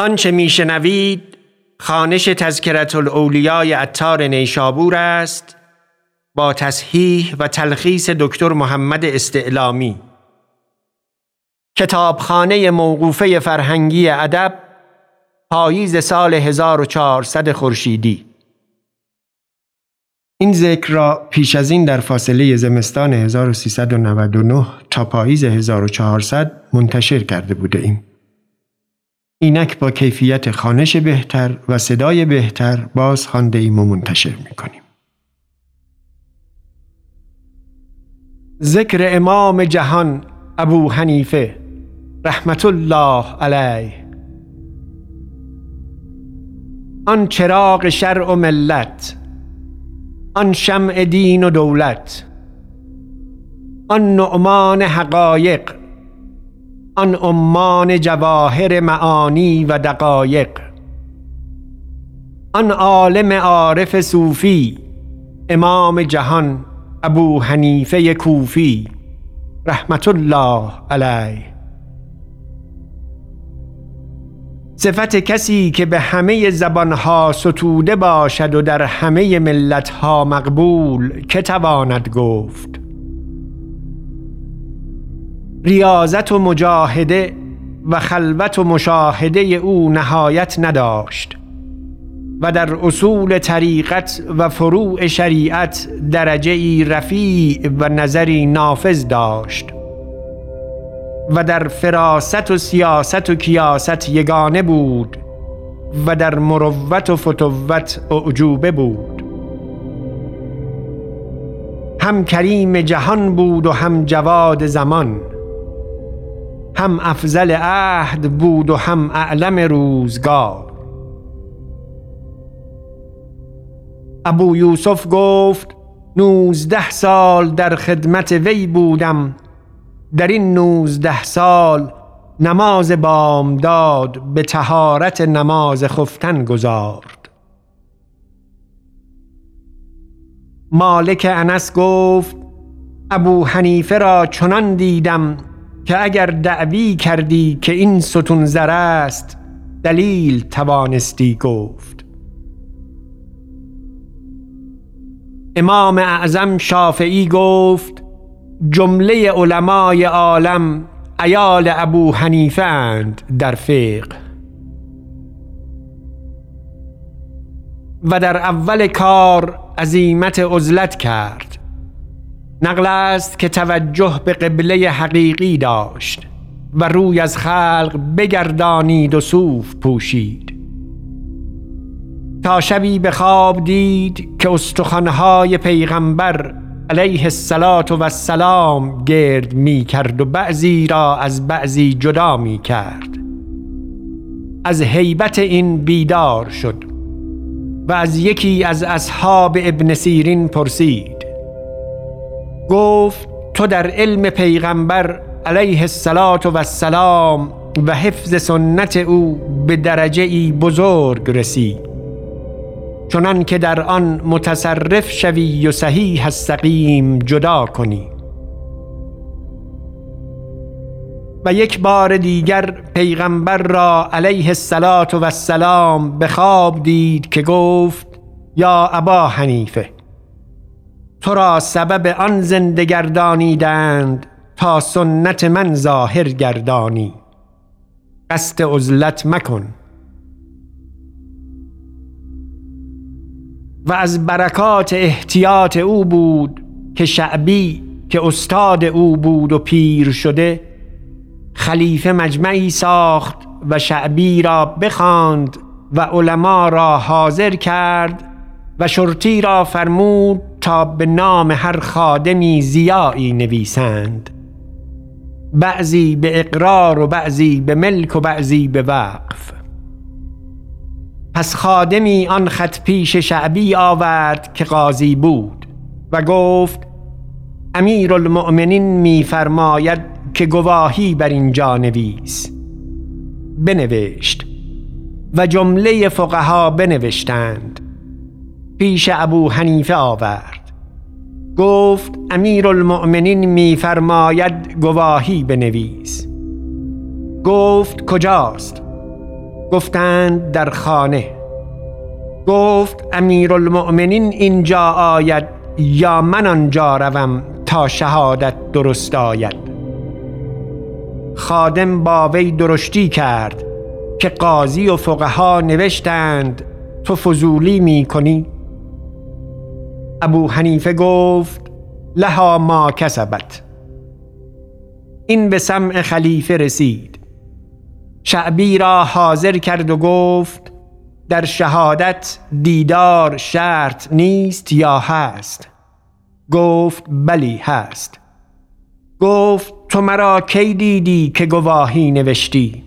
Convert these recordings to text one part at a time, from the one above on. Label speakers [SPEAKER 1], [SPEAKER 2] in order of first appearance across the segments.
[SPEAKER 1] آنچه میشنوید خانش تذکرت الاولیای اتار نیشابور است با تصحیح و تلخیص دکتر محمد استعلامی کتابخانه موقوفه فرهنگی ادب پاییز سال 1400 خورشیدی این ذکر را پیش از این در فاصله زمستان 1399 تا پاییز 1400 منتشر کرده بوده ایم. اینک با کیفیت خانش بهتر و صدای بهتر باز خانده ایم و منتشر می کنیم. ذکر امام جهان ابو حنیفه رحمت الله علیه آن چراغ شرع و ملت آن شمع دین و دولت آن نعمان حقایق آن عمان جواهر معانی و دقایق. آن عالم عارف صوفی امام جهان ابو حنیفه کوفی رحمت الله علیه. صفت کسی که به همه زبانها ستوده باشد و در همه ملتها مقبول که تواند گفت؟ ریاضت و مجاهده و خلوت و مشاهده او نهایت نداشت و در اصول طریقت و فروع شریعت درجه ای رفیع و نظری نافذ داشت و در فراست و سیاست و کیاست یگانه بود و در مروت و فتوت اعجوبه بود. هم کریم جهان بود و هم جواد زمان. هم افضل عهد بود و هم اعلم روزگار. ابو یوسف گفت نوزده سال در خدمت وی بودم. در این نوزده سال نماز بامداد به تهارت نماز خفتن گذارد. مالک انس گفت ابو حنیفه را چنان دیدم که اگر دعوی کردی که این ستون زر است دلیل توانستی گفت. امام اعظم شافعی گفت جمله علمای عالم ایال ابو حنیفه اند در فقه. و در اول کار عزیمت عزلت کرد. نقل است که توجه به قبله حقیقی داشت و روی از خلق بگردانید و صوف پوشید. تا شبی به خواب دید که استخوانهای پیغمبر علیه السلام و السلام گرد می کرد و بعضی را از بعضی جدا می کرد از حیبت این بیدار شد و از یکی از اصحاب ابن سیرین پرسید گفت تو در علم پیغمبر علیه السلام و السلام و حفظ سنت او به درجه ای بزرگ رسید چنان که در آن متصرف شوی و صحیح السقیم جدا کنی. و یک بار دیگر پیغمبر را علیه السلام و السلام به خواب دید که گفت یا ابا حنیفه تو را سبب آن زنده گردانیدند تا سنت من ظاهر گردانی. قصد عزلت مکن. و از برکات احتیاط او بود که شعبی که استاد او بود و پیر شده خلیفه مجمعی ساخت و شعبی را بخواند و علما را حاضر کرد و شرطی را فرمود تا به نام هر خادمی زیایی نویسند. بعضی به اقرار و بعضی به ملک و بعضی به وقف. پس خادمی آن خط پیش شعبی آورد که قاضی بود و گفت امیر المؤمنین میفرماید که گواهی بر اینجا نویس. بنوشت و جمله فقها بنوشتند. پیش ابو حنیفه آورد. گفت امیر المؤمنین میفرماید گواهی بنویس. گفت کجاست؟ گفتند در خانه. گفت امیرالمؤمنین اینجا آید یا من آنجا روم تا شهادت درست آید. خادم با وی درشتی کرد که قاضی و فقها نوشتند تو فضولی می کنی ابو حنیفه گفت لها ما کسبت. این به سمع خلیفه رسید. شعبی را حاضر کرد و گفت در شهادت دیدار شرط نیست یا هست؟ گفت بلی هست. گفت تو مرا کی دیدی که گواهی نوشتی؟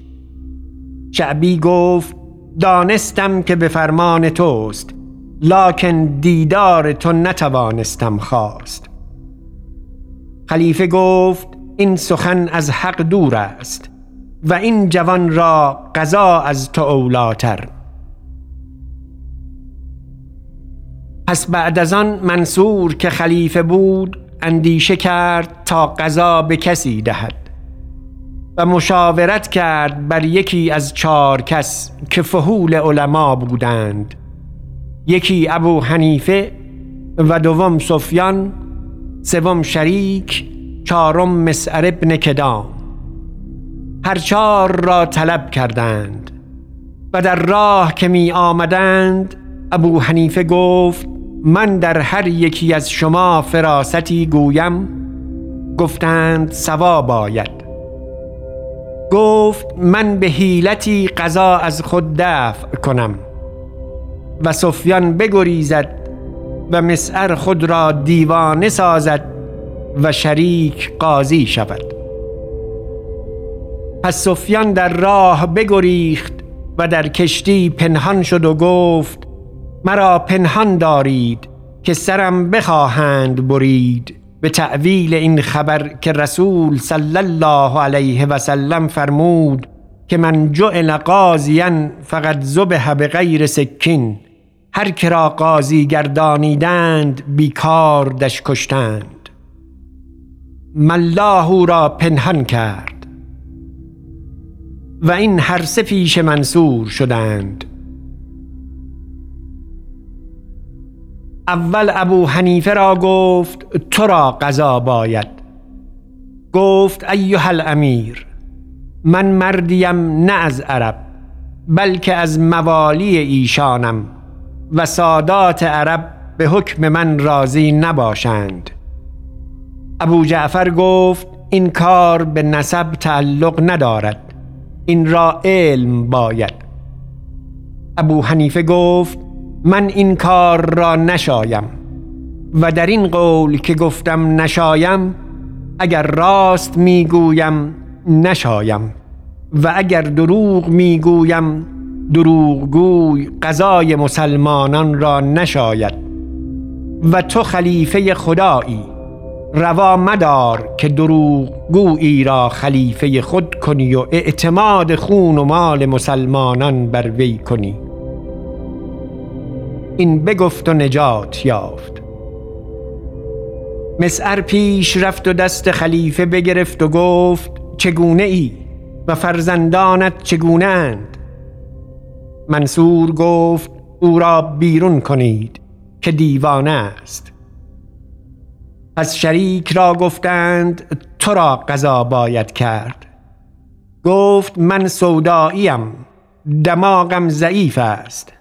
[SPEAKER 1] شعبی گفت دانستم که به فرمان توست. لکن دیدار تو نتوانستم خواست. خلیفه گفت این سخن از حق دور است و این جوان را قضا از تو اولاتر. پس بعد از آن منصور که خلیفه بود اندیشه کرد تا قضا به کسی دهد و مشاورت کرد بر یکی از چهار کس که فهول علما بودند. یکی ابو حنیفه و دوم سفیان سوم شریک چهارم مسعر ابن کدام. هر چهار را طلب کردند و در راه که می آمدند ابو حنیفه گفت من در هر یکی از شما فراستی گویم. گفتند سوا باید گفت من به حیلتی قضا از خود دفع کنم. و سفیان بگریزد و مسعر خود را دیوانه سازد و شریک قاضی شود. پس سفیان در راه بگریخت و در کشتی پنهان شد و گفت مرا پنهان دارید که سرم بخواهند برید. به تعویل این خبر که رسول صلی الله علیه و سلم فرمود که من جعل قاضیا فقط زبه به غیر سکین. هر کرا قاضی گردانیدند بیکار دش کشتند. ملاهو را پنهان کرد و این هر سه منصور شدند. اول ابو حنیفه را گفت تو را قضا باید. گفت ایها الامیر من مردیم نه از عرب بلکه از موالی ایشانم. و سادات عرب به حکم من راضی نباشند. ابو جعفر گفت این کار به نسب تعلق ندارد این را علم باید. ابو حنیفه گفت من این کار را نشایم و در این قول که گفتم نشایم اگر راست می‌گویم نشایم و اگر دروغ می‌گویم دروغگوی قضای مسلمانان را نشاید. و تو خلیفه خدایی روا مدار که دروغگویی را خلیفه خود کنی و اعتماد خون و مال مسلمانان بر وی کنی. این بگفت و نجات یافت. مسعر پیش رفت و دست خلیفه بگرفت و گفت چگونه ای؟ و فرزندانت چگونه اند؟ منصور گفت او را بیرون کنید که دیوانه است. پس شریک را گفتند تو را قضا باید کرد. گفت من سوداییم دماغم ضعیف است.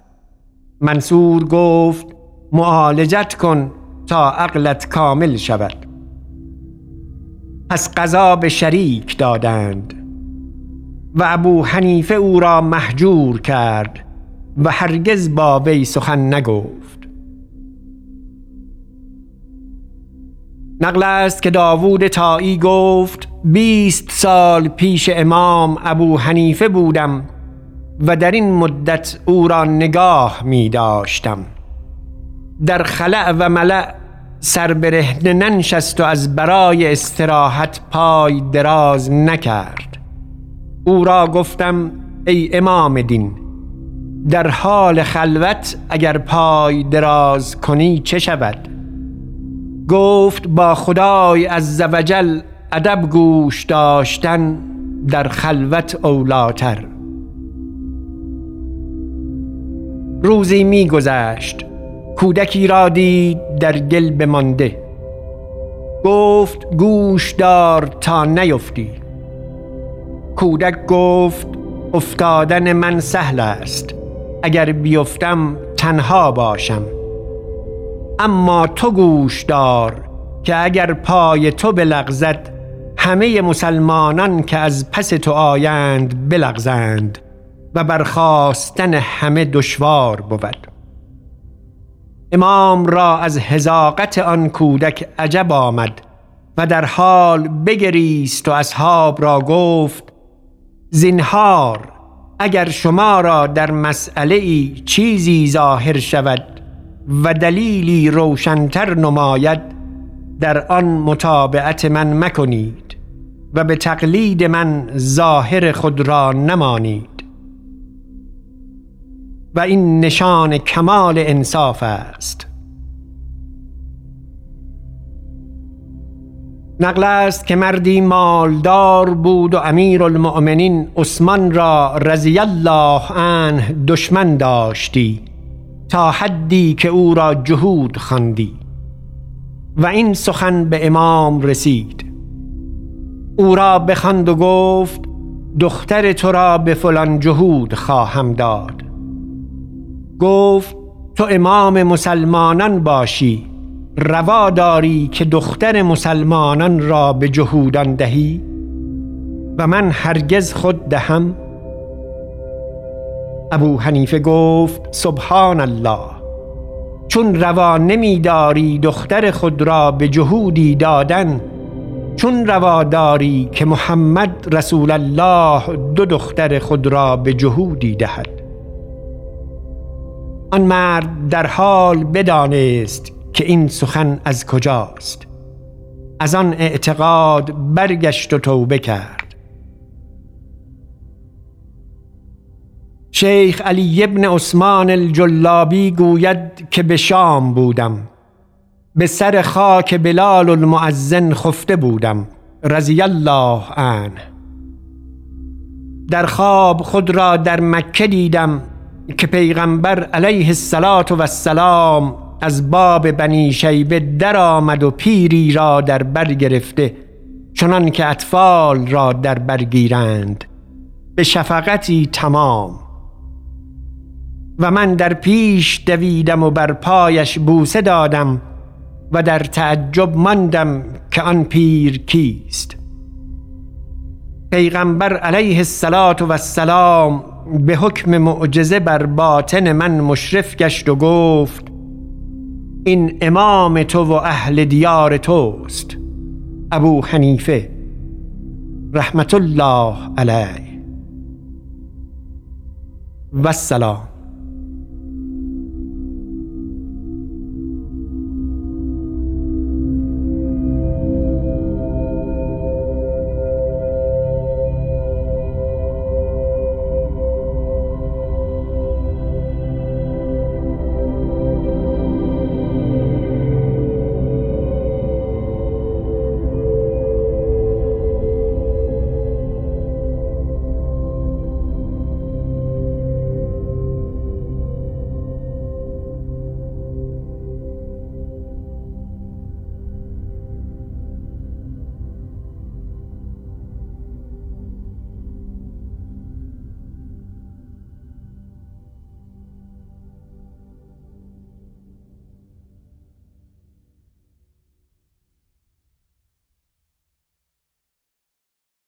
[SPEAKER 1] منصور گفت معالجت کن تا عقلت کامل شود. پس قضا به شریک دادند. و ابو حنیفه او را محجور کرد و هرگز با وی سخن نگفت. نقل است که داوود تایی گفت بیست سال پیش امام ابو حنیفه بودم و در این مدت او را نگاه می داشتم. در خلع و ملع سر برهنه ننشست و از برای استراحت پای دراز نکرد. او را گفتم ای امام دین در حال خلوت اگر پای دراز کنی چه شود؟ گفت با خدای از زوجل ادب گوش داشتن در خلوت اولاتر روزی میگذشت کودکی را دید در گل بمانده. گفت گوش دار تا نیفتی. کودک گفت افتادن من سهل است. اگر بیفتم تنها باشم. اما تو گوش دار که اگر پای تو بلغزد همه مسلمانان که از پس تو آیند بلغزند و برخواستن همه دشوار بود. امام را از هزاقت آن کودک عجب آمد و در حال بگریست و اصحاب را گفت زنهار اگر شما را در مسئله ای چیزی ظاهر شود و دلیلی روشنتر نماید در آن متابعت من مکنید و به تقلید من ظاهر خود را نمانید. و این نشان کمال انصاف است. نقل است که مردی مالدار بود و امیر المؤمنین عثمان را رضی الله عنه دشمن داشتی تا حدی که او را جهود خواندی. و این سخن به امام رسید. او را بخواند و گفت دختر تو را به فلان جهود خواهم داد. گفت تو امام مسلمانان باشی. روا داری که دختر مسلمانان را به جهودان دهی و من هرگز خود دهم؟ ابو حنیفه گفت سبحان الله چون روا نمیداری دختر خود را به جهودی دادن چون روا داری که محمد رسول الله دو دختر خود را به جهودی دهد. آن مرد در حال بدانست که این سخن از کجاست؟ از آن اعتقاد برگشت و توبه کرد. شیخ علی ابن عثمان الجلابی گوید که به شام بودم. به سر خاک بلال المعزن خفته بودم. رضی الله عنه. در خواب خود را در مکه دیدم که پیغمبر علیه السلام و السلام از باب بنی شیبه در آمد و پیری را در بر گرفته چنان که اطفال را در برگیرند به شفقتی تمام. و من در پیش دویدم و بر پایش بوسه دادم و در تعجب ماندم که آن پیر کیست. پیغمبر علیه السلام به حکم معجزه بر باطن من مشرف گشت و گفت این امام تو و اهل دیار توست. ابو حنیفه. رحمت الله علیه. و السلام.